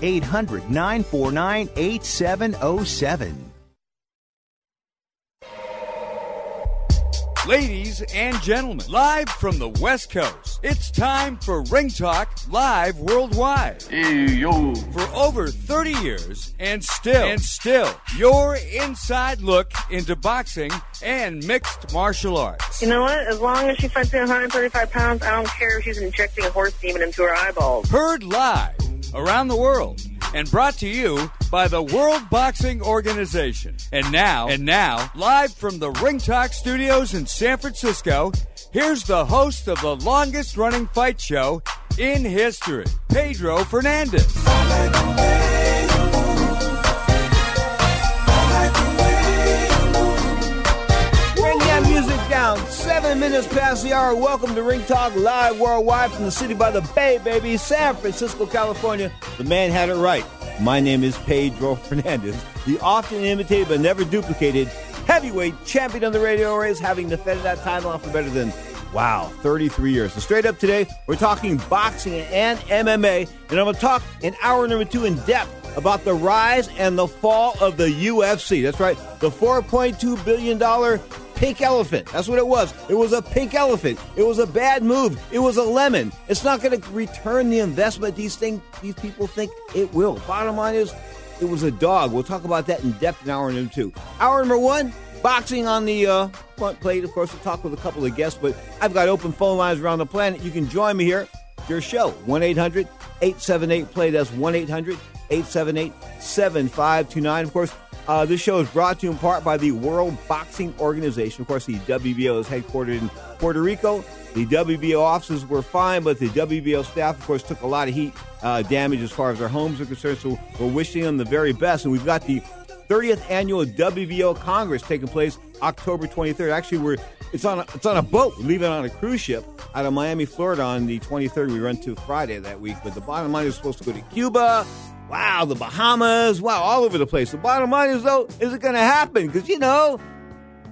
800 949 8707. Ladies and gentlemen, live from the West Coast, it's time for Ring Talk Live Worldwide. Hey, yo. For over 30 years, and still, and still, your inside look into boxing and mixed martial arts. You know what? As long as she fights me 135 pounds, I don't care if she's injecting a horse demon into her eyeballs. Heard live around the world and brought to you by the World Boxing Organization. And now, and now, live from the Ring Talk Studios in San Francisco, here's the host of the longest running fight show in history, Pedro Fernandez. Bring that music down. Seven minutes past the hour. Welcome to Ring Talk Live Worldwide from the city by the Bay, baby, San Francisco, California. The man had it right. My name is Pedro Fernandez, the often imitated but never duplicated heavyweight champion of the radio race, having defended that title for better than Wow, 33 years. So straight up today, we're talking boxing and MMA, and I'm going to talk in hour number two in depth about the rise and the fall of the UFC. That's right, the $4.2 billion pink elephant. That's what it was. It was a pink elephant. It was a bad move. It was a lemon. It's not going to return the investment these things these people think it will. Bottom line is, it was a dog. We'll talk about that in depth in hour number two. Hour number one, boxing on the uh, front plate. Of course, we'll talk with a couple of guests, but I've got open phone lines around the planet. You can join me here. Your show, 1 800 878 play. That's 1 800 878 7529. Of course, uh, this show is brought to you in part by the World Boxing Organization. Of course, the WBO is headquartered in Puerto Rico. The WBO offices were fine, but the WBO staff, of course, took a lot of heat uh, damage as far as their homes are concerned. So we're wishing them the very best. And we've got the 30th annual WBO Congress taking place October 23rd. Actually, we're it's on a, it's on a boat. We're leaving on a cruise ship out of Miami, Florida on the 23rd. We run to Friday that week. But the bottom line is supposed to go to Cuba. Wow, the Bahamas. Wow, all over the place. The bottom line is though, is it going to happen? Because you know.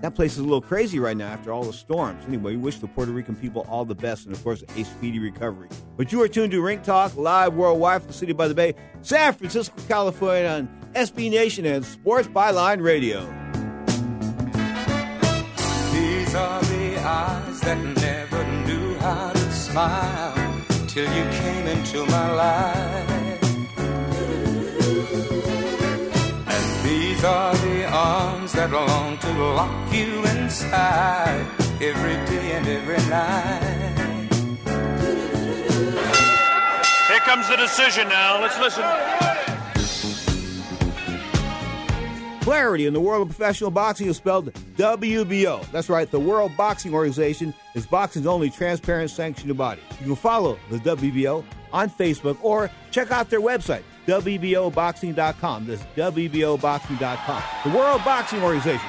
That place is a little crazy right now after all the storms. Anyway, we wish the Puerto Rican people all the best and, of course, a speedy recovery. But you are tuned to Ring Talk live worldwide from the city by the bay, San Francisco, California, on SB Nation and Sports Byline Radio. These are the eyes that never knew how to smile till you came into my life. And these are the arms that long to lock you inside every day and every night. Here comes the decision now. Let's listen. Clarity in the world of professional boxing is spelled WBO. That's right, the World Boxing Organization is boxing's only transparent sanctioned body. You can follow the WBO on Facebook or check out their website, WBOboxing.com. That's WBOboxing.com. The World Boxing Organization.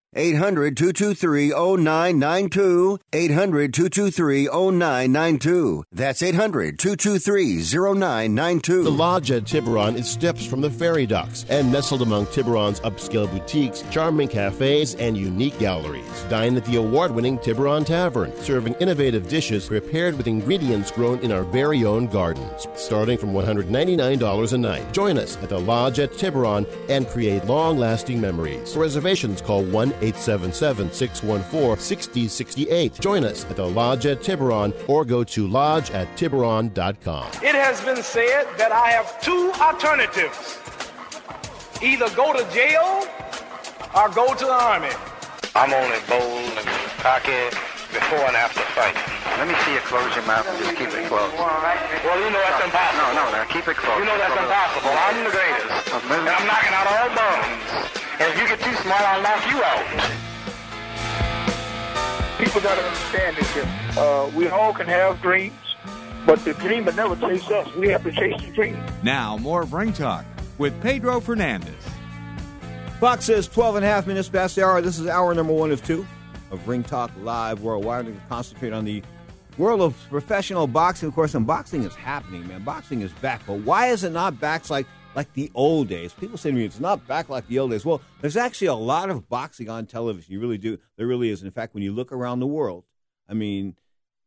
800 223 0992. 800 223 0992. That's 800 223 0992. The Lodge at Tiburon is steps from the ferry docks and nestled among Tiburon's upscale boutiques, charming cafes, and unique galleries. Dine at the award winning Tiburon Tavern, serving innovative dishes prepared with ingredients grown in our very own gardens, starting from $199 a night. Join us at the Lodge at Tiburon and create long lasting memories. For reservations, call 1 877 614 6068. Join us at the Lodge at Tiburon or go to lodge at tiburon.com. It has been said that I have two alternatives either go to jail or go to the army. I'm only bold and cocky before and after fight. Let me see you close your mouth and just keep it closed. Well, you know that's impossible. No, no, now keep it closed. You know that's impossible. I'm the greatest. And I'm knocking out all bones. And if you get too smart, I'll knock you out. People got to understand this here. Uh, we all can have dreams, but the dream will never chase us. We have to chase the dream. Now, more of Ring Talk with Pedro Fernandez. Fox says 12 and a half minutes past the hour. This is hour number one of two of Ring Talk Live Worldwide. We're going to concentrate on the world of professional boxing. Of course, and boxing is happening, man. Boxing is back. But why is it not back like, like the old days? People say to me, it's not back like the old days. Well, there's actually a lot of boxing on television. You really do. There really is. In fact, when you look around the world, I mean,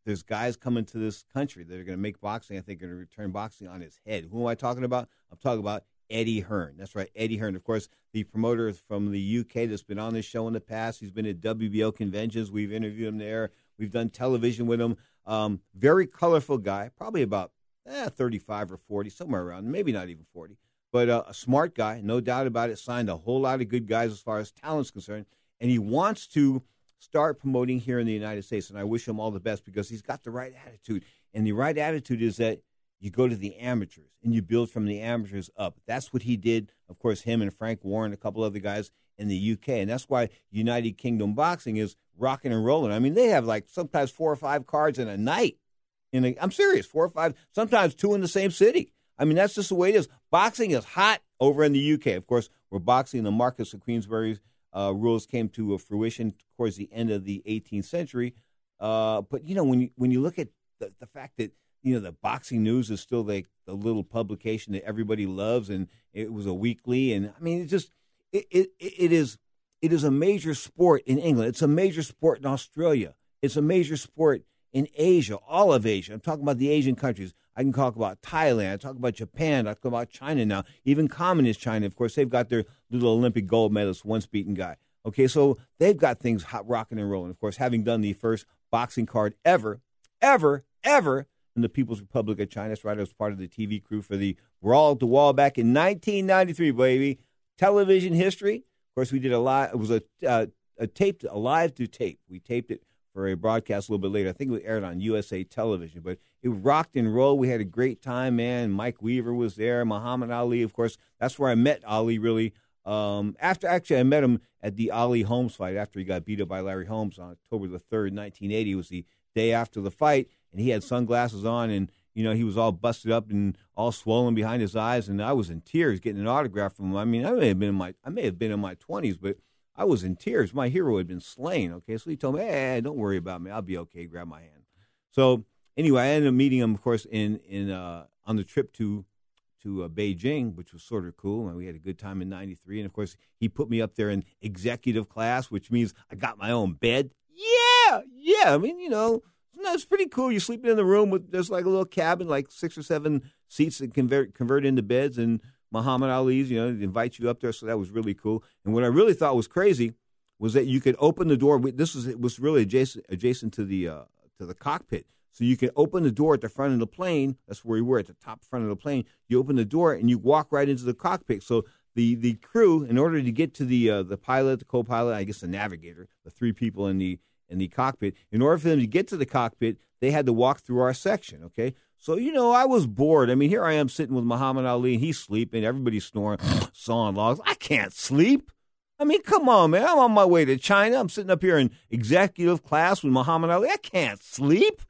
there's guys coming to this country that are going to make boxing, I think, going to return boxing on its head. Who am I talking about? I'm talking about Eddie Hearn. That's right, Eddie Hearn. Of course, the promoter from the UK that's been on this show in the past. He's been at WBO conventions. We've interviewed him there. We've done television with him. Um, very colorful guy, probably about eh, 35 or 40, somewhere around, maybe not even 40. But uh, a smart guy, no doubt about it. Signed a whole lot of good guys as far as talent's concerned. And he wants to start promoting here in the United States. And I wish him all the best because he's got the right attitude. And the right attitude is that you go to the amateurs and you build from the amateurs up. That's what he did. Of course, him and Frank Warren, a couple other guys in the UK, and that's why United Kingdom Boxing is rocking and rolling. I mean, they have like sometimes four or five cards in a night. In a, I'm serious, four or five, sometimes two in the same city. I mean, that's just the way it is. Boxing is hot over in the UK. Of course, we're boxing. The Marquess of Queensberry's uh, rules came to fruition towards the end of the 18th century. Uh, but you know, when you when you look at the, the fact that you know the boxing news is still like the little publication that everybody loves, and it was a weekly, and I mean, it just it, it it is it is a major sport in England. It's a major sport in Australia. It's a major sport in Asia, all of Asia. I'm talking about the Asian countries. I can talk about Thailand. I talk about Japan. I talk about China now. Even communist China, of course, they've got their little Olympic gold medalist, once beaten guy. Okay, so they've got things hot rocking and rolling. Of course, having done the first boxing card ever, ever, ever in the People's Republic of China. That's right. I was part of the TV crew for the Brawl the Wall back in 1993, baby. Television history. Of course, we did a live. It was a uh, a taped, a live to tape. We taped it for a broadcast a little bit later. I think it aired on USA Television, but it rocked and rolled. We had a great time, man. Mike Weaver was there. Muhammad Ali, of course. That's where I met Ali. Really. Um, after actually, I met him at the Ali Holmes fight after he got beat up by Larry Holmes on October the third, 1980. It was the day after the fight, and he had sunglasses on, and you know, he was all busted up and all swollen behind his eyes, and I was in tears getting an autograph from him. I mean, I may have been in my I may have been in my twenties, but I was in tears. My hero had been slain. Okay, so he told me, "Hey, don't worry about me. I'll be okay. Grab my hand." So anyway, I ended up meeting him, of course, in in uh, on the trip to to uh, Beijing, which was sort of cool, and we had a good time in '93. And of course, he put me up there in executive class, which means I got my own bed. Yeah, yeah. I mean, you know, it's pretty cool. You're sleeping in the room with there's like a little cabin, like six or seven seats that convert convert into beds, and Muhammad Ali's, you know, invite you up there. So that was really cool. And what I really thought was crazy was that you could open the door. This was was really adjacent adjacent to the uh, to the cockpit. So you can open the door at the front of the plane. That's where we were at the top front of the plane. You open the door and you walk right into the cockpit. So the, the crew, in order to get to the uh, the pilot, the co-pilot, I guess the navigator, the three people in the in the cockpit, in order for them to get to the cockpit, they had to walk through our section. Okay, so you know I was bored. I mean, here I am sitting with Muhammad Ali, and he's sleeping. Everybody's snoring, sawing logs. I can't sleep. I mean, come on, man. I'm on my way to China. I'm sitting up here in executive class with Muhammad Ali. I can't sleep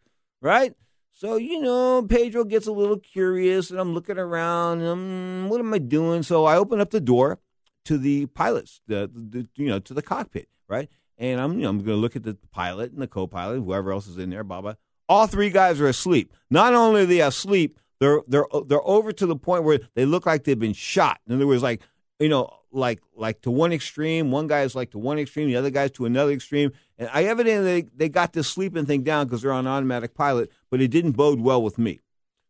right? So, you know, Pedro gets a little curious and I'm looking around. And mm, what am I doing? So I open up the door to the pilots, the, the you know, to the cockpit, right? And I'm, you know, I'm going to look at the pilot and the co-pilot, whoever else is in there, blah, blah. All three guys are asleep. Not only are they asleep, they're, they're, they're over to the point where they look like they've been shot. In other words, like, you know, like like to one extreme. One guy is like to one extreme, the other guy's to another extreme. And I evidently they, they got this sleeping thing down because they're on automatic pilot, but it didn't bode well with me.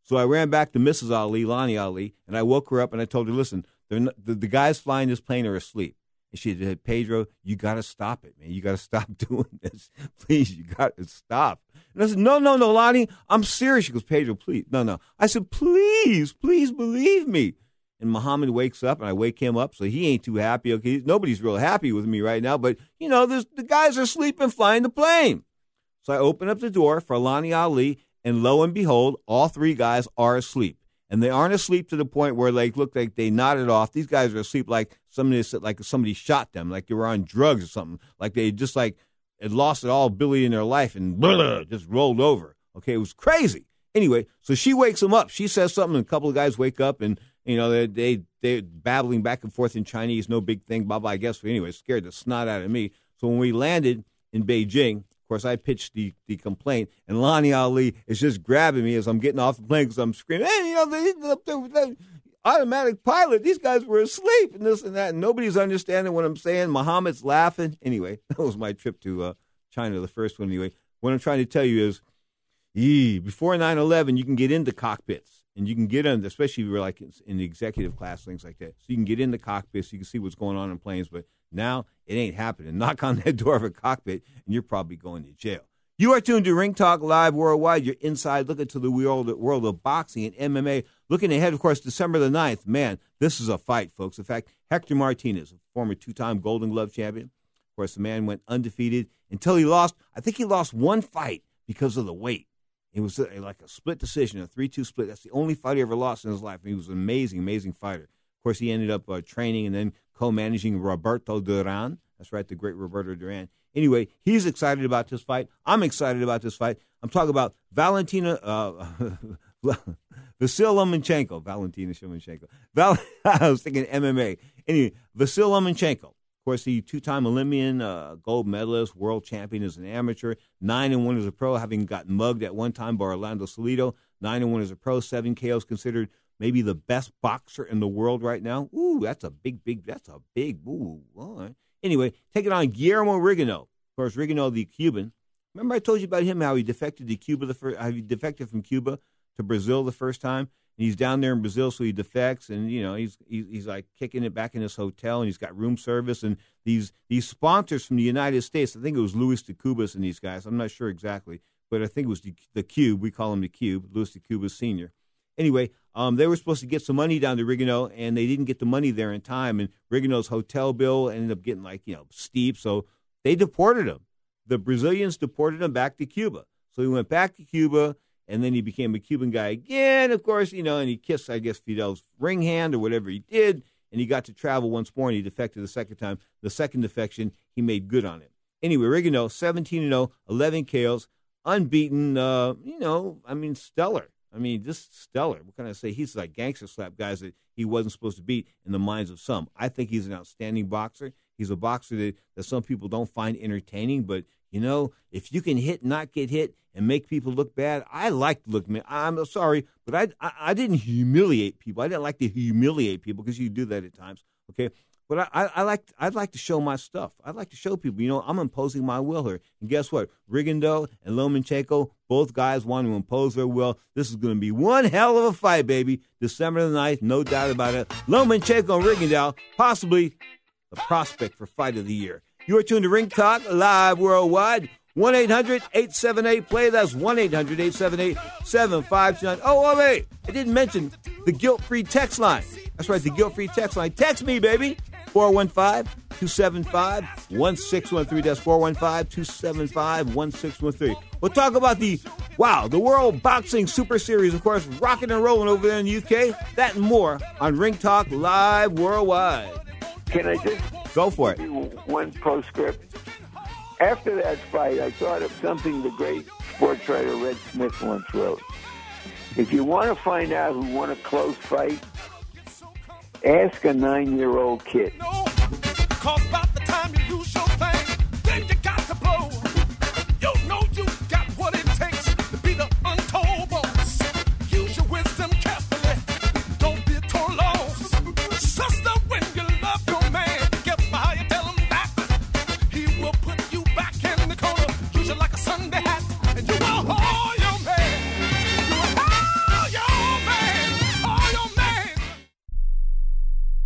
So I ran back to Mrs. Ali, Lonnie Ali, and I woke her up and I told her, listen, not, the, the guys flying this plane are asleep. And she said, Pedro, you got to stop it, man. You got to stop doing this. Please, you got to stop. And I said, no, no, no, Lonnie, I'm serious. She goes, Pedro, please. No, no. I said, please, please believe me and Muhammad wakes up, and I wake him up, so he ain't too happy. Okay, nobody's real happy with me right now, but you know, the guys are sleeping, flying the plane. So I open up the door for Lonnie Ali, and lo and behold, all three guys are asleep, and they aren't asleep to the point where like look like they nodded off. These guys are asleep like somebody like somebody shot them, like they were on drugs or something, like they just like had lost it all Billy in their life and blah, just rolled over. Okay, it was crazy. Anyway, so she wakes them up. She says something, and a couple of guys wake up and you know, they they they babbling back and forth in Chinese, no big thing, blah blah. I guess but anyway, scared the snot out of me. So when we landed in Beijing, of course, I pitched the the complaint, and Lonnie Ali is just grabbing me as I'm getting off the plane because I'm screaming, "Hey, you know, there with that automatic pilot. These guys were asleep, and this and that. And nobody's understanding what I'm saying. Muhammad's laughing. Anyway, that was my trip to uh, China, the first one. Anyway, what I'm trying to tell you is, yee, before 9/11, you can get into cockpits and you can get in, especially if you're like in the executive class, things like that. So you can get in the cockpit, so you can see what's going on in planes. But now it ain't happening. Knock on that door of a cockpit, and you're probably going to jail. You are tuned to Ring Talk Live Worldwide. You're inside looking to the world, world of boxing and MMA. Looking ahead, of course, December the 9th. Man, this is a fight, folks. In fact, Hector Martinez, a former two time Golden Glove champion. Of course, the man went undefeated until he lost. I think he lost one fight because of the weight. It was like a split decision, a 3 2 split. That's the only fight he ever lost in his life. He was an amazing, amazing fighter. Of course, he ended up uh, training and then co managing Roberto Duran. That's right, the great Roberto Duran. Anyway, he's excited about this fight. I'm excited about this fight. I'm talking about Valentina. Uh, Vasil Lomachenko, Valentina Shomachenko. Val- I was thinking MMA. Anyway, Vasil Lomachenko of course, the two-time Olympian, uh, gold medalist, world champion as an amateur, nine and one as a pro, having got mugged at one time by Orlando Salido. Nine and one as a pro, seven KOs, considered maybe the best boxer in the world right now. Ooh, that's a big, big. That's a big. Ooh. All right. Anyway, taking on Guillermo Rigondeaux. Of course, Rigondeaux, the Cuban. Remember, I told you about him how he defected to Cuba the first. How he defected from Cuba to Brazil the first time And he's down there in Brazil, so he defects, and you know he's, he's he's like kicking it back in his hotel, and he's got room service, and these these sponsors from the United States. I think it was Luis de Cubas and these guys. I'm not sure exactly, but I think it was the, the Cube. We call him the Cube, Luis de Cubas Senior. Anyway, um, they were supposed to get some money down to Rigondeaux, and they didn't get the money there in time, and Rigondeaux's hotel bill ended up getting like you know steep, so they deported him. The Brazilians deported him back to Cuba. So he went back to Cuba and then he became a Cuban guy again, of course, you know, and he kissed, I guess, Fidel's ring hand or whatever he did, and he got to travel once more, and he defected the second time. The second defection, he made good on it. Anyway, Rigondeaux, 17 0, 11 KOs, unbeaten, uh, you know, I mean, stellar. I mean, just stellar. What can I say? He's like gangster slap guys that he wasn't supposed to beat in the minds of some. I think he's an outstanding boxer. He's a boxer that, that some people don't find entertaining, but you know, if you can hit, not get hit, and make people look bad, I like to look. I'm sorry, but I, I, I didn't humiliate people. I didn't like to humiliate people because you do that at times. Okay, but I, I, I like I'd like to show my stuff. I'd like to show people, you know, I'm imposing my will here. And guess what? Rigondeaux and Lomachenko, both guys want to impose their will. This is going to be one hell of a fight, baby. December the 9th, no doubt about it. Lomachenko and Rigondeaux, possibly the prospect for fight of the year. You are tuned to Ring Talk live worldwide. 1 800 878 play. That's 1 800 878 7529. Oh, wait. I didn't mention the guilt free text line. That's right, the guilt free text line. Text me, baby. 415 275 1613. That's 415 275 1613. We'll talk about the, wow, the World Boxing Super Series, of course, rocking and rolling over there in the UK. That and more on Ring Talk Live Worldwide. Can I just go for it? One postscript. After that fight, I thought of something the great sports writer Red Smith once wrote. If you want to find out who won a close fight, ask a nine-year-old kid.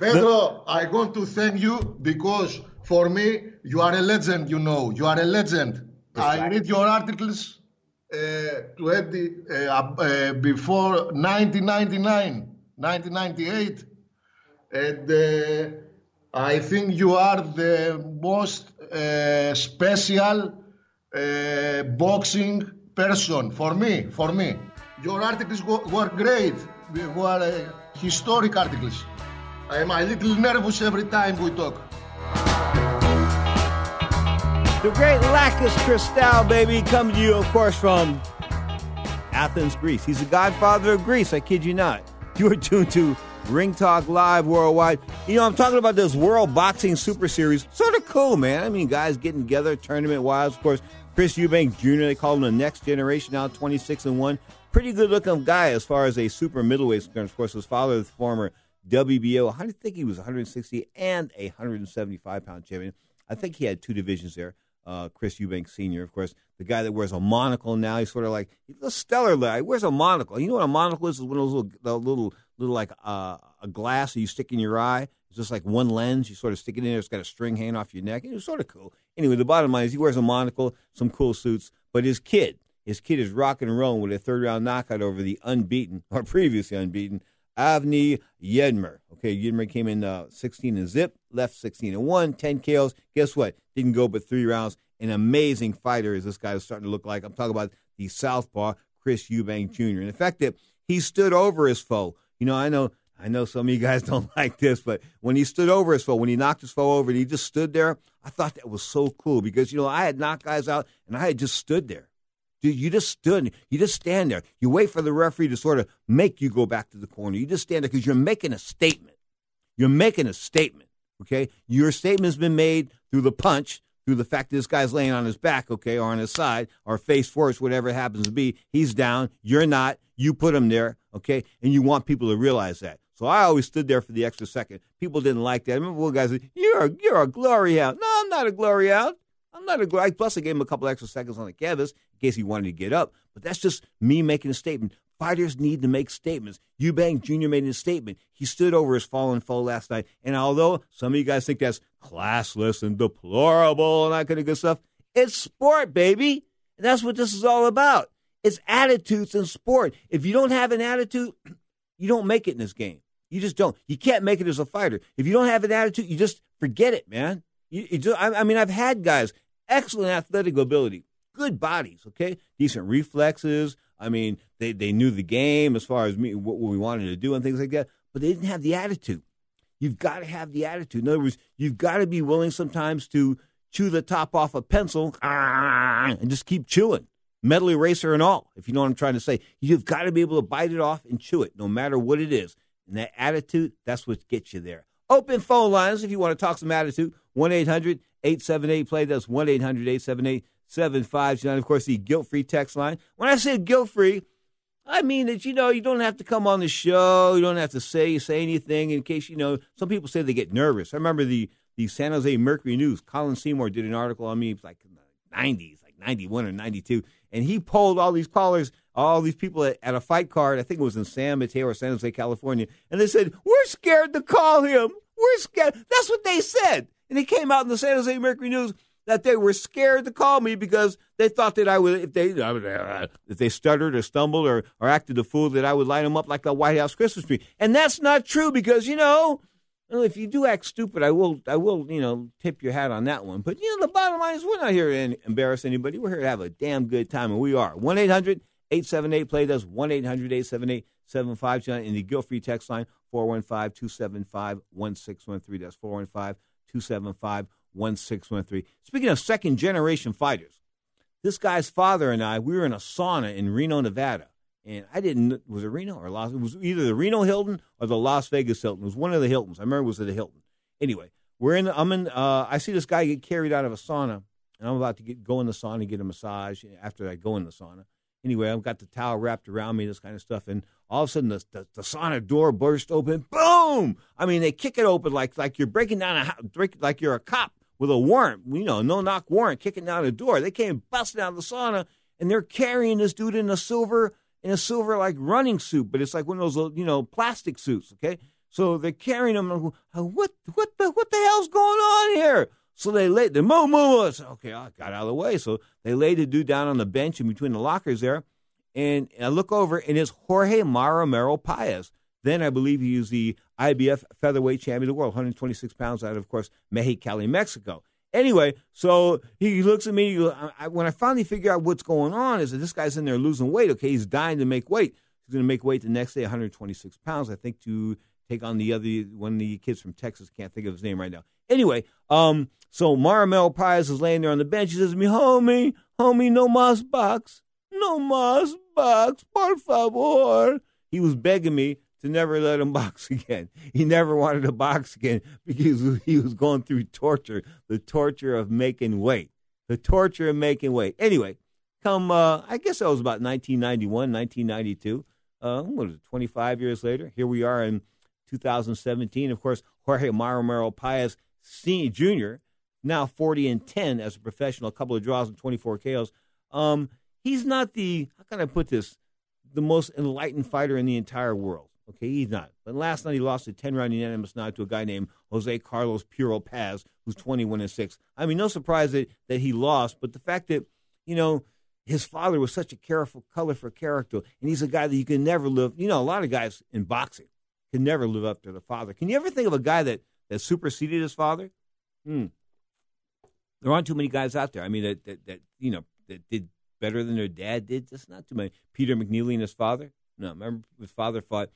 Pedro, I want to thank you because for me, you are a legend, you know. You are a legend. I read your articles uh, 20 uh, uh, before 1999, 1998, and uh, I think you are the most uh, special uh, boxing person for me. For me, your articles were, great. They were historic articles. I'm a little nervous every time we talk. The great Lakis Cristal, baby, coming to you, of course, from Athens, Greece. He's the godfather of Greece, I kid you not. You are tuned to Ring Talk Live Worldwide. You know, I'm talking about this World Boxing Super Series. Sort of cool, man. I mean, guys getting together, tournament wise. Of course, Chris Eubank Jr., they call him the next generation now, 26 and 1. Pretty good looking guy as far as a super middleweight concerned. Of course, his father, the former WBO, I think he was 160 and a 175 pound champion. I think he had two divisions there uh, Chris Eubank Sr., of course, the guy that wears a monocle now. He's sort of like he's a stellar guy. He wears a monocle. You know what a monocle is? It's one of those little, little, little like uh, a glass that you stick in your eye. It's just like one lens. You sort of stick it in there. It's got a string hanging off your neck. It's sort of cool. Anyway, the bottom line is he wears a monocle, some cool suits, but his kid, his kid is rocking and rolling with a third round knockout over the unbeaten or previously unbeaten Avni Yedmer. Okay, Yedmer came in uh, 16 and zip, left 16 and 1, 10 KOs. Guess what? Didn't go but three rounds. An amazing fighter is this guy is starting to look like. I'm talking about the southpaw Chris Eubank Jr. And the fact that he stood over his foe. You know, I know I know some of you guys don't like this, but when he stood over his foe, when he knocked his foe over and he just stood there, I thought that was so cool because, you know, I had knocked guys out and I had just stood there. Dude, you just stood, you just stand there. You wait for the referee to sort of make you go back to the corner. You just stand there because you're making a statement. You're making a statement, okay? Your statement's been made through the punch, through the fact that this guy's laying on his back, okay, or on his side, or face first, whatever it happens to be. He's down. You're not. You put him there, okay? And you want people to realize that. So I always stood there for the extra second. People didn't like that. I remember one guy said, "You're a, you're a glory out." No, I'm not a glory out. I'm not a glory. Plus, I gave him a couple extra seconds on the canvas case he wanted to get up. But that's just me making a statement. Fighters need to make statements. Eubank Jr. made a statement. He stood over his fallen foe last night. And although some of you guys think that's classless and deplorable and that kind of good stuff, it's sport, baby. And that's what this is all about. It's attitudes in sport. If you don't have an attitude, you don't make it in this game. You just don't. You can't make it as a fighter. If you don't have an attitude, you just forget it, man. You, you just, I, I mean, I've had guys, excellent athletic ability, good bodies, okay, decent reflexes. I mean, they, they knew the game as far as me, what we wanted to do and things like that, but they didn't have the attitude. You've got to have the attitude. In other words, you've got to be willing sometimes to chew the top off a pencil ah, and just keep chewing, metal eraser and all, if you know what I'm trying to say. You've got to be able to bite it off and chew it, no matter what it is. And that attitude, that's what gets you there. Open phone lines if you want to talk some attitude. 1 800 878 play. That's 1 800 878 7529. Of course, the guilt free text line. When I say guilt free, I mean that, you know, you don't have to come on the show. You don't have to say say anything in case, you know, some people say they get nervous. I remember the, the San Jose Mercury News. Colin Seymour did an article on me. It was like in the 90s, like 91 or 92. And he polled all these callers, all these people at, at a fight card. I think it was in San Mateo or San Jose, California. And they said, We're scared to call him. We're scared. That's what they said. And it came out in the San Jose Mercury News that they were scared to call me because they thought that I would, if they uh, if they stuttered or stumbled or, or acted a fool, that I would light them up like a White House Christmas tree. And that's not true because you know, if you do act stupid, I will I will you know tip your hat on that one. But you know, the bottom line is we're not here to embarrass anybody. We're here to have a damn good time, and we are. One 878 play does 1 800 878 7529 in the guilt free text line 415 275 1613. That's 415 275 1613. Speaking of second generation fighters, this guy's father and I, we were in a sauna in Reno, Nevada. And I didn't, was it Reno or Las? It was either the Reno Hilton or the Las Vegas Hilton. It was one of the Hiltons. I remember it was the Hilton. Anyway, we're in, I'm in, uh, I see this guy get carried out of a sauna, and I'm about to get, go in the sauna and get a massage after I go in the sauna. Anyway, I've got the towel wrapped around me, this kind of stuff. And all of a sudden, the, the, the sauna door burst open. Boom! I mean, they kick it open like like you're breaking down a break, like you're a cop with a warrant, you know, no knock warrant, kicking down the door. They came busting out of the sauna, and they're carrying this dude in a silver in a silver like running suit, but it's like one of those you know plastic suits. Okay, so they're carrying him. What what the what the hell's going on here? So they laid the move, okay, I got out of the way. So they laid the dude down on the bench in between the lockers there. And I look over, and it's Jorge Maromero Paez. Then I believe he is the IBF featherweight champion of the world, 126 pounds out of, of course, Mexicali, Mexico. Anyway, so he looks at me. I, when I finally figure out what's going on, is that this guy's in there losing weight. Okay, he's dying to make weight. He's going to make weight the next day, 126 pounds, I think, to take on the other one of the kids from Texas. Can't think of his name right now. Anyway, um, so Maramel Paez is laying there on the bench. He says to me, "Homie, homie, no mas box, no mas box, por favor." He was begging me to never let him box again. He never wanted to box again because he was going through torture, the torture of making weight, the torture of making weight. Anyway, come, uh, I guess that was about 1991, 1992. Uh, what is it, 25 years later? Here we are in 2017. Of course, Jorge Maromero Paez Senior Jr., now 40 and 10 as a professional, a couple of draws and 24 KOs. Um, he's not the, how can I put this, the most enlightened fighter in the entire world. Okay, he's not. But last night he lost a 10 round unanimous nod to a guy named Jose Carlos Puro Paz, who's 21 and 6. I mean, no surprise that, that he lost, but the fact that, you know, his father was such a careful, colorful character, and he's a guy that you can never live. You know, a lot of guys in boxing can never live up to their father. Can you ever think of a guy that, that superseded his father? Hmm. There aren't too many guys out there. I mean, that, that, that you know, that did better than their dad did. Just not too many. Peter McNeely and his father. No, remember his father fought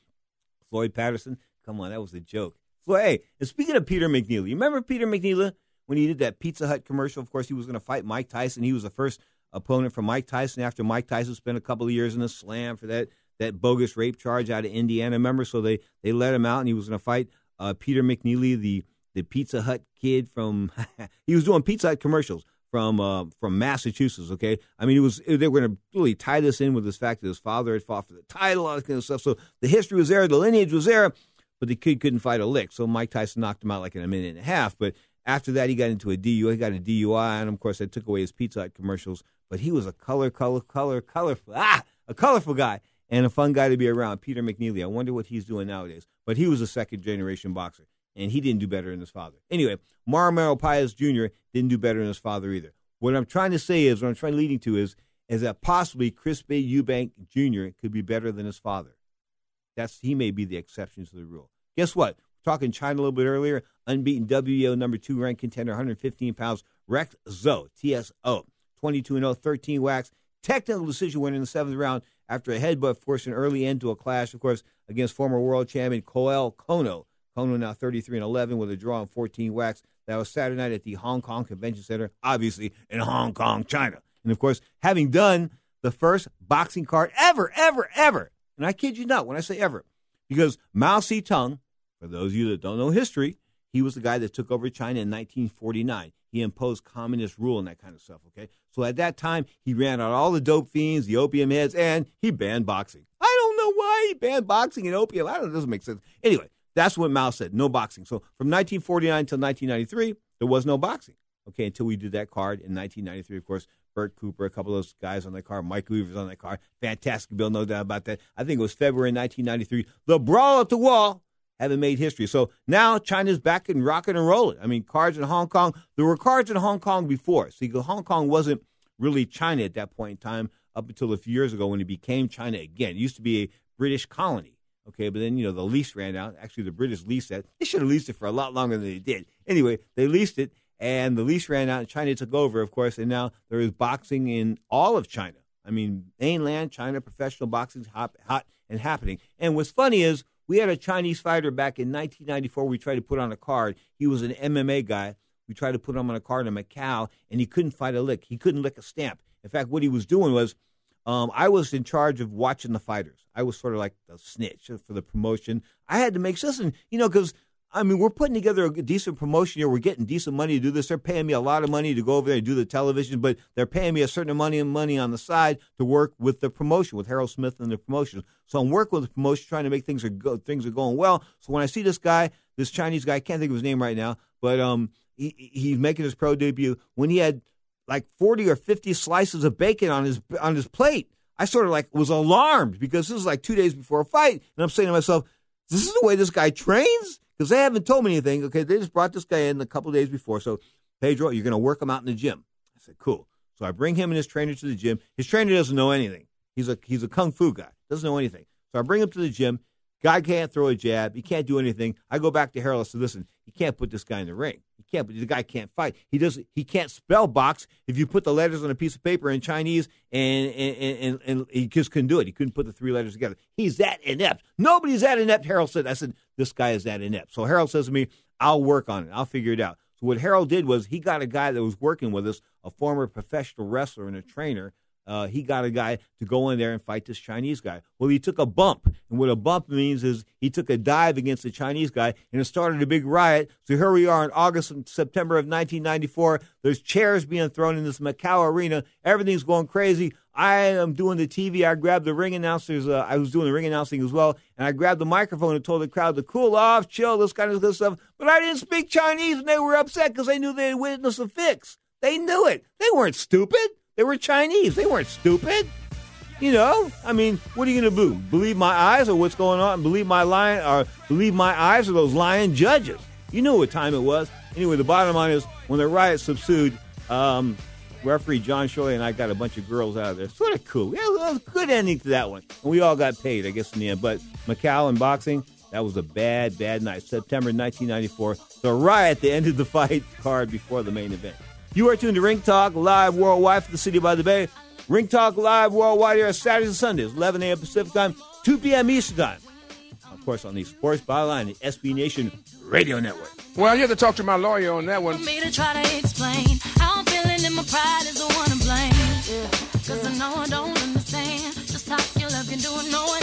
Floyd Patterson. Come on, that was a joke. Floyd, hey, and speaking of Peter McNeely, you remember Peter McNeely when he did that Pizza Hut commercial? Of course, he was going to fight Mike Tyson. He was the first opponent for Mike Tyson after Mike Tyson spent a couple of years in the slam for that that bogus rape charge out of Indiana. Remember, so they they let him out, and he was going to fight uh, Peter McNeely, the the Pizza Hut kid from. he was doing Pizza Hut commercials from uh, from Massachusetts. Okay, I mean, it was they were going to really tie this in with this fact that his father had fought for the title, all that kind of stuff. So the history was there, the lineage was there, but the kid couldn't fight a lick. So Mike Tyson knocked him out like in a minute and a half. But after that, he got into a DUI. He got a DUI, and of course, they took away his Pizza Hut commercials. But he was a color, color, color, colorful, ah, a colorful guy and a fun guy to be around. Peter McNeely. I wonder what he's doing nowadays. But he was a second generation boxer, and he didn't do better than his father. Anyway, Maromero Paez Jr. didn't do better than his father either. What I'm trying to say is, what I'm trying to leading to is, is that possibly Chris Bay Eubank Jr. could be better than his father. That's he may be the exception to the rule. Guess what? We're talking China a little bit earlier. Unbeaten WBO number two ranked contender, 115 pounds. Rex Zo, TSO, 22 0, 13 wax. Technical decision winner in the seventh round after a headbutt forced an early end to a clash, of course, against former world champion Kohei Kono. Kono now 33 and 11 with a draw on 14 wax. That was Saturday night at the Hong Kong Convention Center, obviously in Hong Kong, China. And of course, having done the first boxing card ever, ever, ever, and I kid you not when I say ever, because Mao Zedong, for those of you that don't know history, he was the guy that took over China in 1949. He imposed communist rule and that kind of stuff, okay? So at that time, he ran out all the dope fiends, the opium heads, and he banned boxing. I don't know why he banned boxing and opium. I don't know, it doesn't make sense. Anyway, that's what Mao said. No boxing. So from 1949 until 1993, there was no boxing. Okay, until we did that card in 1993. Of course, Bert Cooper, a couple of those guys on that card. Mike Weaver's on that card. Fantastic bill, no doubt about that. I think it was February 1993. The brawl at the wall having made history. So now China's back and rocking and rolling. I mean, cards in Hong Kong. There were cards in Hong Kong before. See, Hong Kong wasn't really China at that point in time up until a few years ago when it became China again. It used to be a British colony. Okay, but then you know the lease ran out. Actually, the British leased it. They should have leased it for a lot longer than they did. Anyway, they leased it, and the lease ran out. And China took over, of course, and now there is boxing in all of China. I mean, mainland China, professional boxing hot, hot and happening. And what's funny is we had a Chinese fighter back in 1994. We tried to put on a card. He was an MMA guy. We tried to put him on a card in Macau, and he couldn't fight a lick. He couldn't lick a stamp. In fact, what he was doing was um, I was in charge of watching the fighters. I was sort of like the snitch for the promotion. I had to make sure, you know, because I mean, we're putting together a decent promotion here. We're getting decent money to do this. They're paying me a lot of money to go over there and do the television, but they're paying me a certain amount of money on the side to work with the promotion with Harold Smith and the promotion. So I'm working with the promotion, trying to make things are go, things are going well. So when I see this guy, this Chinese guy, I can't think of his name right now, but um, he, he's making his pro debut when he had like 40 or 50 slices of bacon on his on his plate. I sort of like was alarmed because this was like two days before a fight, and I'm saying to myself, "This is the way this guy trains." Because they haven't told me anything. Okay, they just brought this guy in a couple days before, so Pedro, you're going to work him out in the gym. I said, cool. So I bring him and his trainer to the gym. His trainer doesn't know anything. He's a he's a kung fu guy. Doesn't know anything. So I bring him to the gym. Guy can't throw a jab. He can't do anything. I go back to Harold. Said, listen, you can't put this guy in the ring. He can't. The guy can't fight. He does. He can't spell box. If you put the letters on a piece of paper in Chinese, and and, and and he just couldn't do it. He couldn't put the three letters together. He's that inept. Nobody's that inept. Harold said. I said, this guy is that inept. So Harold says to me, I'll work on it. I'll figure it out. So what Harold did was he got a guy that was working with us, a former professional wrestler and a trainer. Uh, he got a guy to go in there and fight this Chinese guy. Well, he took a bump, and what a bump means is he took a dive against the Chinese guy, and it started a big riot. So here we are in August and September of 1994. There's chairs being thrown in this Macau arena. Everything's going crazy. I am doing the TV. I grabbed the ring announcers. Uh, I was doing the ring announcing as well, and I grabbed the microphone and told the crowd to cool off, chill, this kind of good stuff. But I didn't speak Chinese, and they were upset because they knew they had witnessed a fix. They knew it. They weren't stupid. They were Chinese. They weren't stupid. You know, I mean, what are you going to do? Believe my eyes or what's going on? Believe my lion or believe my eyes or those lion judges? You know what time it was. Anyway, the bottom line is when the riot subsued, um, referee John Shirley and I got a bunch of girls out of there. Sort of cool. Yeah, it was good ending to that one. And we all got paid, I guess, in the end. But Macau and boxing, that was a bad, bad night. September 1994. The riot, the end of the fight card before the main event. You are tuned to Ring Talk live worldwide from the city by the bay. Ring Talk live worldwide here on Saturdays and Sundays, 11 a.m. Pacific time, 2 p.m. Eastern time. Of course, on the Sports Byline, the SB Nation Radio Network. Well, you have to talk to my lawyer on that one. For me to try to explain how I'm feeling and my pride is the one to blame. Cause I know I don't understand just how your love can do it, no one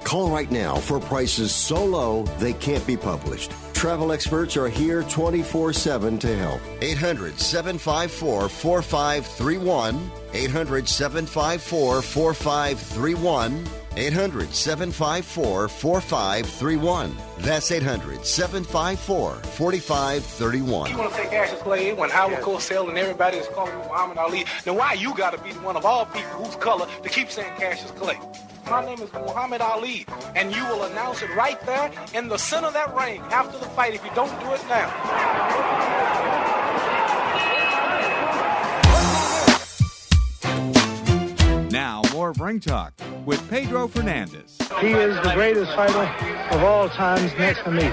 Call right now for prices so low they can't be published. travel experts are here 24 7 to help. 800 754 4531. 800 754 4531. 800 754 4531. That's 800 754 4531. You want to say Cassius Clay when Howard Cosell and everybody is calling me Muhammad Ali. Then why you got to be the one of all people whose color to keep saying Cassius Clay? My name is Muhammad Ali, and you will announce it right there in the center of that ring after the fight if you don't do it now. Now, more Ring Talk with Pedro Fernandez. He is the greatest fighter of all times next to me.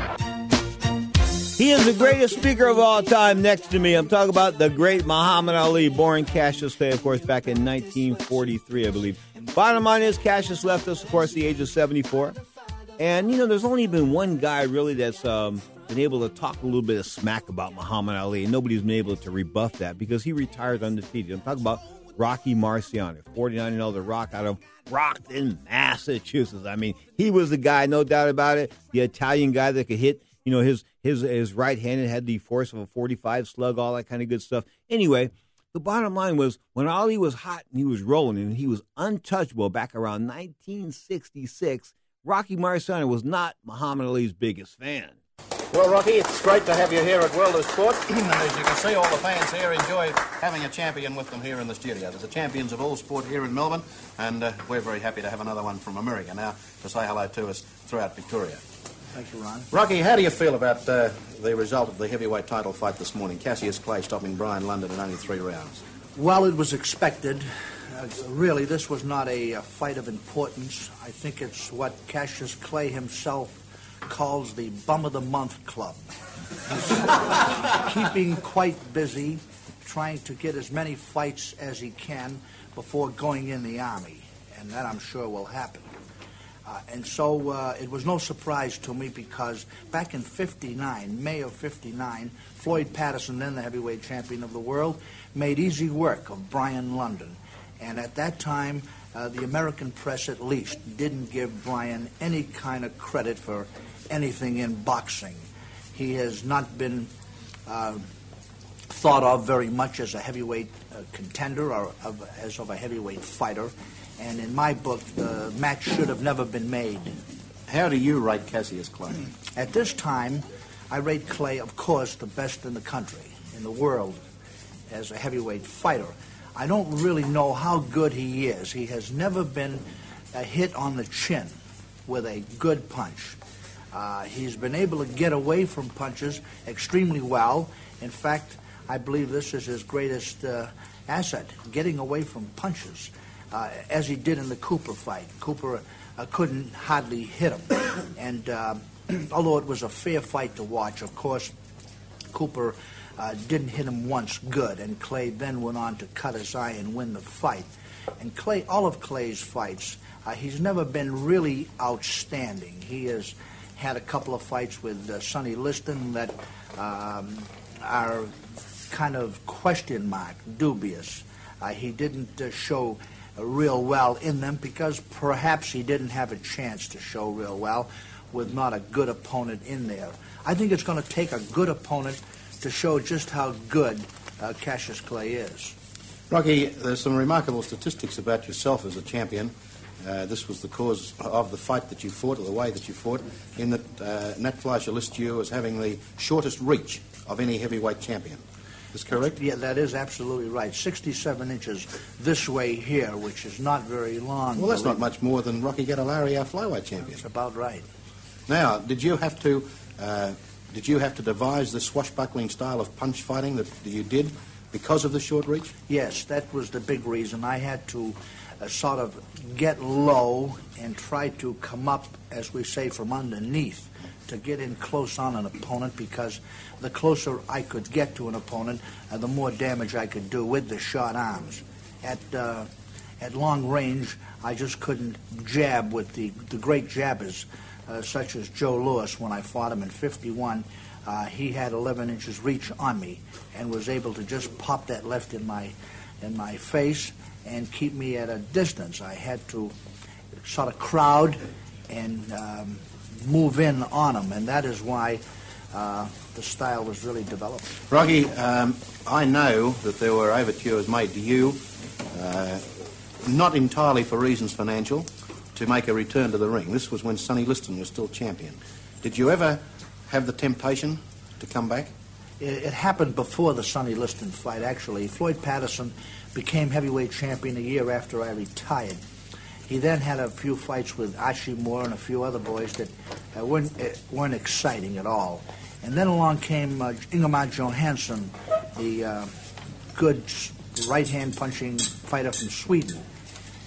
He is the greatest speaker of all time next to me. I'm talking about the great Muhammad Ali, born Cassius Clay, of course, back in 1943, I believe. Bottom line is, Cassius left us, of course, at the age of 74. And, you know, there's only been one guy really that's um, been able to talk a little bit of smack about Muhammad Ali, and nobody's been able to rebuff that because he retired undefeated. I'm talking about Rocky Marciano, 49 0 The Rock out of Brockton, Massachusetts. I mean, he was the guy, no doubt about it. The Italian guy that could hit, you know, his his his right handed had the force of a 45 slug, all that kind of good stuff. Anyway, the bottom line was when Ali was hot and he was rolling and he was untouchable back around 1966, Rocky Marciano was not Muhammad Ali's biggest fan. Well, Rocky, it's great to have you here at World of Sport. and as you can see, all the fans here enjoy having a champion with them here in the studio. There's a champions of all sport here in Melbourne, and uh, we're very happy to have another one from America now to say hello to us throughout Victoria. Thank you, Ron. Rocky, how do you feel about uh, the result of the heavyweight title fight this morning? Cassius Clay stopping Brian London in only three rounds. Well, it was expected. Uh, really, this was not a, a fight of importance. I think it's what Cassius Clay himself calls the Bum of the Month Club. Keeping quite busy, trying to get as many fights as he can before going in the Army, and that I'm sure will happen. Uh, and so uh, it was no surprise to me because back in 59, May of 59, Floyd Patterson, then the heavyweight champion of the world, made easy work of Brian London. And at that time, uh, the American press at least didn't give Brian any kind of credit for anything in boxing. He has not been uh, thought of very much as a heavyweight uh, contender or of, as of a heavyweight fighter. And in my book, the match should have never been made. How do you rate Cassius Clay? At this time, I rate Clay, of course, the best in the country, in the world, as a heavyweight fighter. I don't really know how good he is. He has never been a hit on the chin with a good punch. Uh, he's been able to get away from punches extremely well. In fact, I believe this is his greatest uh, asset, getting away from punches, uh, as he did in the Cooper fight. Cooper uh, couldn't hardly hit him. And uh, although it was a fair fight to watch, of course, Cooper uh, didn't hit him once good, and Clay then went on to cut his eye and win the fight. And Clay, all of Clay's fights, he's never been really outstanding. He has had a couple of fights with uh, Sonny Liston that um, are kind of question mark, dubious. Uh, he didn't uh, show real well in them because perhaps he didn't have a chance to show real well with not a good opponent in there. I think it's going to take a good opponent to show just how good uh, Cassius Clay is. Rocky, there's some remarkable statistics about yourself as a champion. Uh, this was the cause of the fight that you fought, or the way that you fought, in that uh, Nat Fleischer lists you as having the shortest reach of any heavyweight champion. Is correct? Yeah, that is absolutely right. 67 inches this way here, which is not very long. Well, that's not much more than Rocky Gattellari, our flyweight champion. That's about right. Now, did you have to uh, did you have to devise the swashbuckling style of punch fighting that you did because of the short reach? Yes, that was the big reason. I had to uh, sort of get low and try to come up, as we say, from underneath to get in close on an opponent because the closer I could get to an opponent, uh, the more damage I could do with the short arms. At uh, at long range, I just couldn't jab with the, the great jabbers, uh, such as Joe Louis when I fought him in 51. Uh, he had 11 inches reach on me and was able to just pop that left in my in my face and keep me at a distance. I had to sort of crowd and um, move in on him, and that is why uh, the style was really developed. Rocky, um, I know that there were overtures made to you, uh, not entirely for reasons financial, to make a return to the ring. This was when Sonny Liston was still champion. Did you ever have the temptation to come back? It, it happened before the Sonny Liston fight, actually. Floyd Patterson became heavyweight champion a year after I retired. He then had a few fights with Archie Moore and a few other boys that uh, weren't, uh, weren't exciting at all. And then along came uh, Ingemar Johansson, the uh, good right hand punching fighter from Sweden.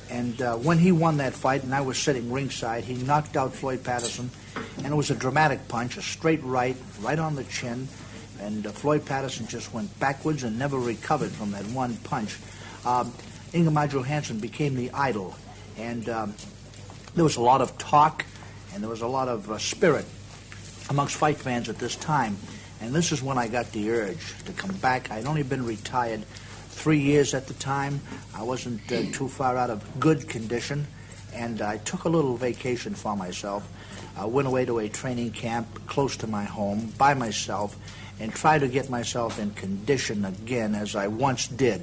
And uh, when he won that fight, and I was sitting ringside, he knocked out Floyd Patterson, and it was a dramatic punch, a straight right, right on the chin. And uh, Floyd Patterson just went backwards and never recovered from that one punch. Um, Ingemar Johansson became the idol, and um, there was a lot of talk, and there was a lot of uh, spirit amongst fight fans at this time. And this is when I got the urge to come back. I'd only been retired three years at the time. I wasn't uh, too far out of good condition, and I took a little vacation for myself. I went away to a training camp close to my home by myself and try to get myself in condition again as I once did.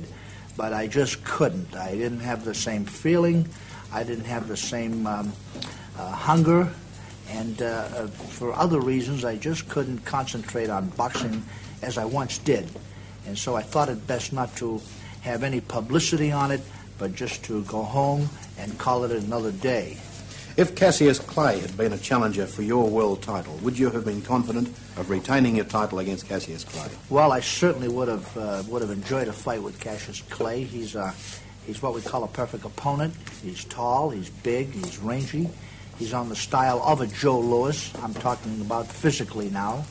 But I just couldn't. I didn't have the same feeling. I didn't have the same um, uh, hunger. And uh, uh, for other reasons, I just couldn't concentrate on boxing as I once did. And so I thought it best not to have any publicity on it, but just to go home and call it another day. If Cassius Clay had been a challenger for your world title, would you have been confident of retaining your title against Cassius Clay? Well, I certainly would have uh, would have enjoyed a fight with Cassius Clay. He's uh, he's what we call a perfect opponent. He's tall, he's big, he's rangy. He's on the style of a Joe Louis. I'm talking about physically now.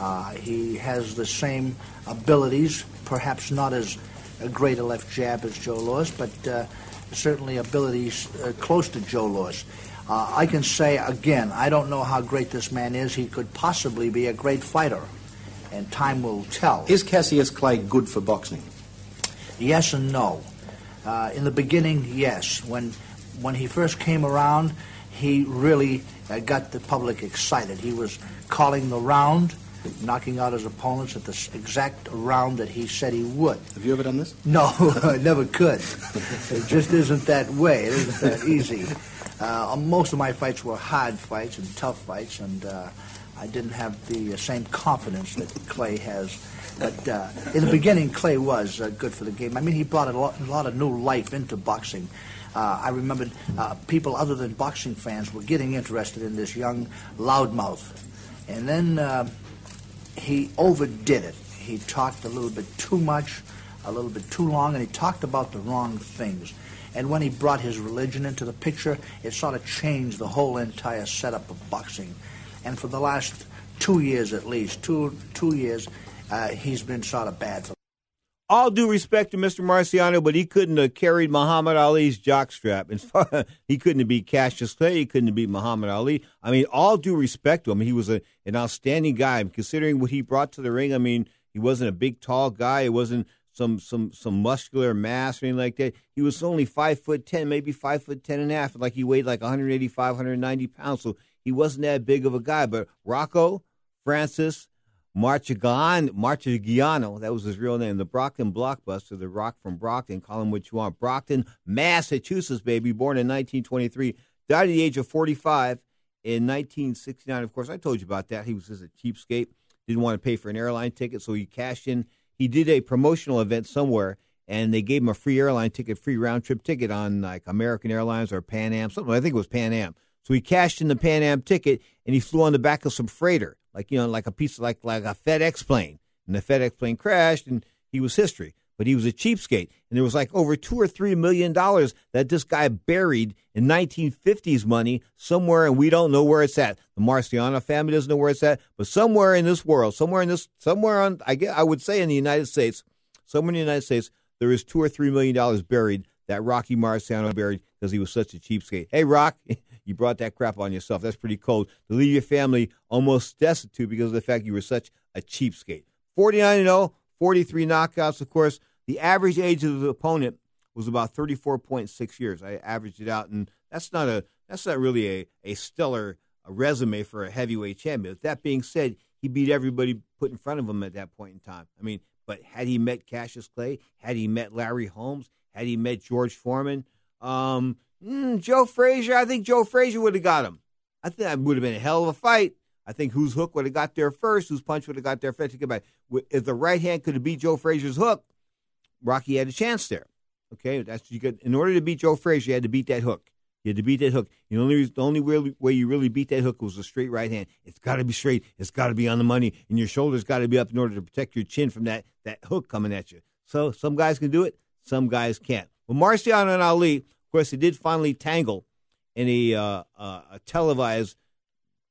Uh, he has the same abilities, perhaps not as a great a left jab as Joe Louis, but uh, certainly abilities uh, close to Joe Louis. Uh, I can say again, I don't know how great this man is. He could possibly be a great fighter, and time will tell. Is Cassius Clay good for boxing? Yes and no. Uh, in the beginning, yes. When when he first came around, he really uh, got the public excited. He was calling the round, knocking out his opponents at the exact round that he said he would. Have you ever done this? No, I never could. It just isn't that way. It isn't that easy. Uh, most of my fights were hard fights and tough fights, and uh, I didn't have the uh, same confidence that Clay has. But uh, in the beginning, Clay was uh, good for the game. I mean, he brought a lot, a lot of new life into boxing. Uh, I remembered people other than boxing fans were getting interested in this young loudmouth. And then he overdid it. He talked a little bit too much, a little bit too long, and he talked about the wrong things. And when he brought his religion into the picture, it sort of changed the whole entire setup of boxing. And for the last two years at least, two two years, uh, he's been sort of bad for. All due respect to Mr. Marciano, but he couldn't have carried Muhammad Ali's jockstrap. He couldn't have beat Cassius Clay. He couldn't have beat Muhammad Ali. I mean, all due respect to him, he was a, an outstanding guy. Considering what he brought to the ring, I mean, he wasn't a big, tall guy. He wasn't some some some muscular mass or anything like that. He was only five foot ten, maybe five foot ten and a half. Like he weighed like 185, 190 pounds. So he wasn't that big of a guy. But Rocco Francis Marchigan, Marchegiano, that was his real name, the Brockton blockbuster, the Rock from Brockton, call him what you want. Brockton, Massachusetts, baby, born in 1923, died at the age of 45 in 1969. Of course, I told you about that. He was just a cheapskate, didn't want to pay for an airline ticket, so he cashed in. He did a promotional event somewhere, and they gave him a free airline ticket, free round trip ticket on like American Airlines or Pan Am, something. I think it was Pan Am. So he cashed in the Pan Am ticket, and he flew on the back of some freighter like you know, like a piece of like like a FedEx plane, and the FedEx plane crashed, and he was history. But he was a cheapskate, and there was like over two or three million dollars that this guy buried in 1950s money somewhere, and we don't know where it's at. The Marciano family doesn't know where it's at, but somewhere in this world, somewhere in this, somewhere on, I guess I would say in the United States, somewhere in the United States, there is two or three million dollars buried that Rocky Marciano buried because he was such a cheapskate. Hey, Rock. You brought that crap on yourself. That's pretty cold. To leave your family almost destitute because of the fact you were such a cheapskate. 49 0, 43 knockouts. Of course, the average age of the opponent was about 34.6 years. I averaged it out, and that's not a that's not really a, a stellar resume for a heavyweight champion. That being said, he beat everybody put in front of him at that point in time. I mean, but had he met Cassius Clay, had he met Larry Holmes, had he met George Foreman, um, mm, Joe Frazier, I think Joe Frazier would have got him. I think that would have been a hell of a fight. I think whose hook would have got there first, whose punch would have got there first. If the right hand could have beat Joe Frazier's hook, Rocky had a chance there. Okay, that's you could. In order to beat Joe Frazier, you had to beat that hook. You had to beat that hook. The only the only way, way you really beat that hook was a straight right hand. It's got to be straight. It's got to be on the money, and your shoulders got to be up in order to protect your chin from that that hook coming at you. So some guys can do it, some guys can't. Well, Marciano and Ali, of course, they did finally tangle in a uh, uh, a televised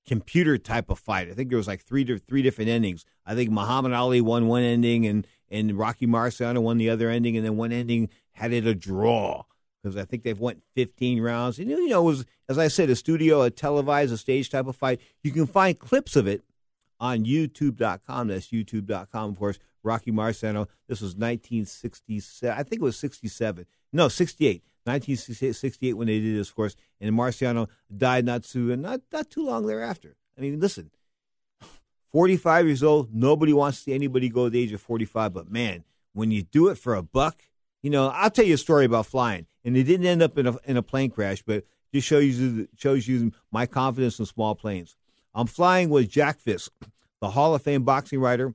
computer type of fight. I think there was like three three different endings. I think Muhammad Ali won one ending, and and Rocky Marciano won the other ending, and then one ending had it a draw because I think they've went 15 rounds. And you know, it was as I said, a studio, a televised, a stage type of fight. You can find clips of it on YouTube.com. That's YouTube.com, of course. Rocky Marciano. This was 1967. I think it was 67. No, 68. 1968 when they did this, of course. And Marciano died not too not not too long thereafter. I mean, listen, 45 years old. Nobody wants to see anybody go the age of 45, but man, when you do it for a buck, you know, I'll tell you a story about flying, and it didn't end up in a in a plane crash, but just shows you shows you my confidence in small planes. I'm flying with Jack Fiske, the Hall of Fame boxing writer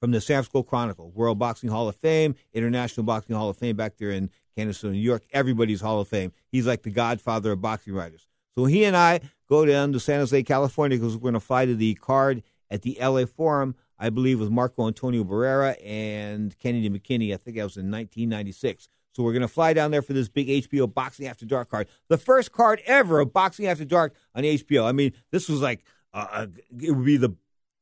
from the San Francisco Chronicle, World Boxing Hall of Fame, International Boxing Hall of Fame back there in Canastota, New York. Everybody's Hall of Fame. He's like the godfather of boxing writers. So he and I go down to San Jose, California, because we're going to fly to the card at the LA Forum. I believe with Marco Antonio Barrera and Kennedy McKinney. I think that was in 1996. So we're going to fly down there for this big HBO Boxing After Dark card, the first card ever of Boxing After Dark on HBO. I mean, this was like uh, it would be the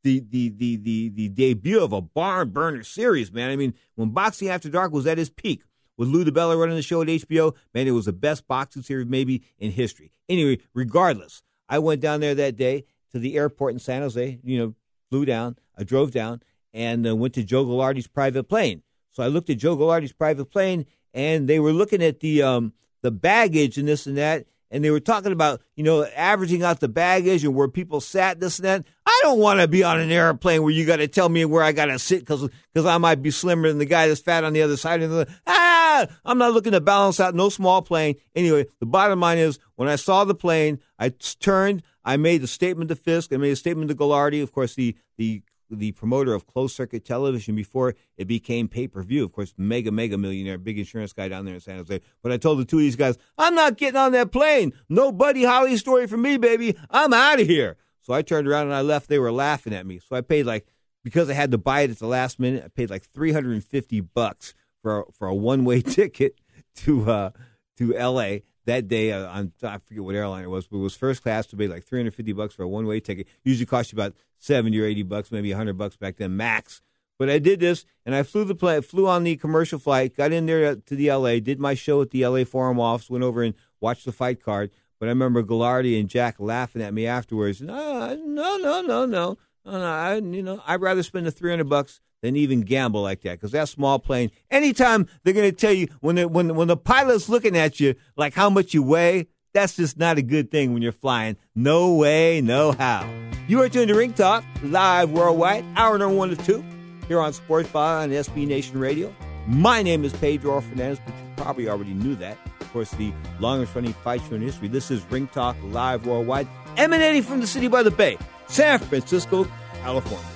the, the the the the debut of a barn burner series, man. I mean, when Boxing After Dark was at its peak, with Lou DiBella running the show at HBO, man, it was the best boxing series maybe in history. Anyway, regardless, I went down there that day to the airport in San Jose. You know, flew down, I drove down, and uh, went to Joe Gagliardi's private plane. So I looked at Joe Gagliardi's private plane, and they were looking at the um, the baggage and this and that, and they were talking about you know averaging out the baggage and where people sat this and that. I don't want to be on an airplane where you got to tell me where I got to sit because because I might be slimmer than the guy that's fat on the other side. the ah, I'm not looking to balance out no small plane. Anyway, the bottom line is when I saw the plane, I turned. I made a statement to Fiske. I made a statement to Gagliardi. Of course, the the the promoter of closed circuit television before it became pay per view. Of course, mega, mega millionaire, big insurance guy down there in San Jose. But I told the two of these guys, I'm not getting on that plane. No Buddy Holly story for me, baby. I'm out of here. So I turned around and I left. They were laughing at me. So I paid like, because I had to buy it at the last minute, I paid like 350 bucks for, for a one way ticket to, uh, to LA that day uh, on I forget what airline it was, but it was first class to pay like 350 bucks for a one way ticket. Usually cost you about 70 or 80 bucks, maybe 100 bucks back then max. But I did this, and I flew the plane, flew on the commercial flight, got in there to the LA, did my show at the LA Forum office, went over and watched the fight card. But I remember Gagliardi and Jack laughing at me afterwards. No, no, no, no, no. no I, you know, I'd rather spend the 300 bucks than even gamble like that because that small plane. Anytime they're going to tell you when they, when when the pilot's looking at you like how much you weigh, that's just not a good thing when you're flying. No way, no how. You are tuned to Ring Talk live worldwide, hour number one to two here on Sports Byline SB Nation Radio. My name is Pedro Fernandez, but you probably already knew that. Of course, the longest running fight show in history. This is Ring Talk live worldwide, emanating from the city by the bay, San Francisco, California.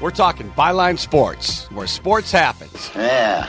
We're talking Byline Sports, where sports happens. Yeah.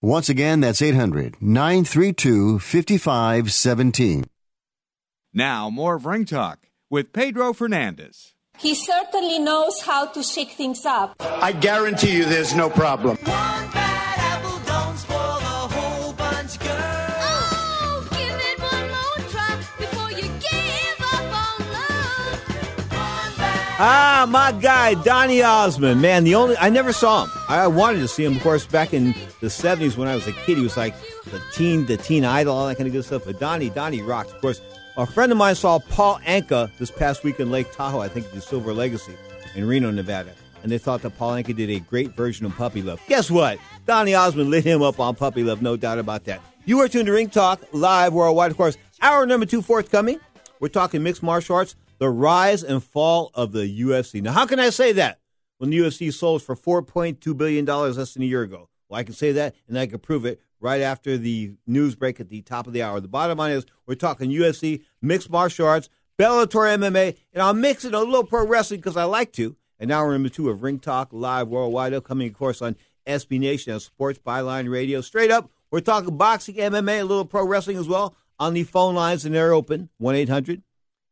Once again, that's 800 932 5517. Now, more of Ring Talk with Pedro Fernandez. He certainly knows how to shake things up. I guarantee you there's no problem. Ah, my guy Donny Osmond, man. The only I never saw him. I wanted to see him, of course, back in the '70s when I was a kid. He was like the teen, the teen idol, all that kind of good stuff. But Donny, Donny rocks. Of course, a friend of mine saw Paul Anka this past week in Lake Tahoe. I think the Silver Legacy in Reno, Nevada, and they thought that Paul Anka did a great version of Puppy Love. Guess what? Donny Osmond lit him up on Puppy Love, no doubt about that. You are tuned to Ring Talk live worldwide. Of course, hour number two forthcoming. We're talking mixed martial arts the rise and fall of the UFC. Now, how can I say that when the UFC sold for $4.2 billion less than a year ago? Well, I can say that, and I can prove it right after the news break at the top of the hour. The bottom line is we're talking UFC, mixed martial arts, Bellator MMA, and I'll mix in a little pro wrestling because I like to. And now we're number two of Ring Talk Live Worldwide, upcoming, of course, on SB Nation and Sports Byline Radio. Straight up, we're talking boxing, MMA, a little pro wrestling as well on the phone lines, and they're open 1 800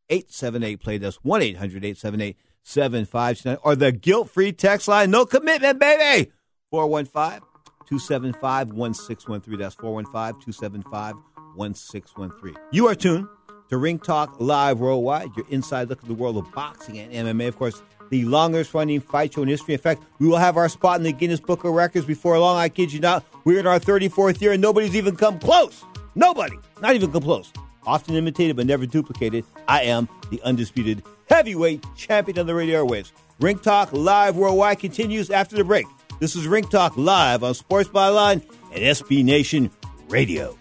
878 play this 1 800 878 7529 or the guilt free text line. No commitment, baby. 415 275 1613. That's 415 275 1613. You are tuned to Ring Talk Live Worldwide, your inside look at the world of boxing and MMA. Of course, the longest running fight show in history. In fact, we will have our spot in the Guinness Book of Records before long. I kid you not. We're in our 34th year and nobody's even come close. Nobody. Not even come close often imitated but never duplicated. I am the undisputed heavyweight champion of the radio airwaves. Ring Talk Live Worldwide continues after the break. This is Ring Talk Live on Sports Byline and SB Nation Radio.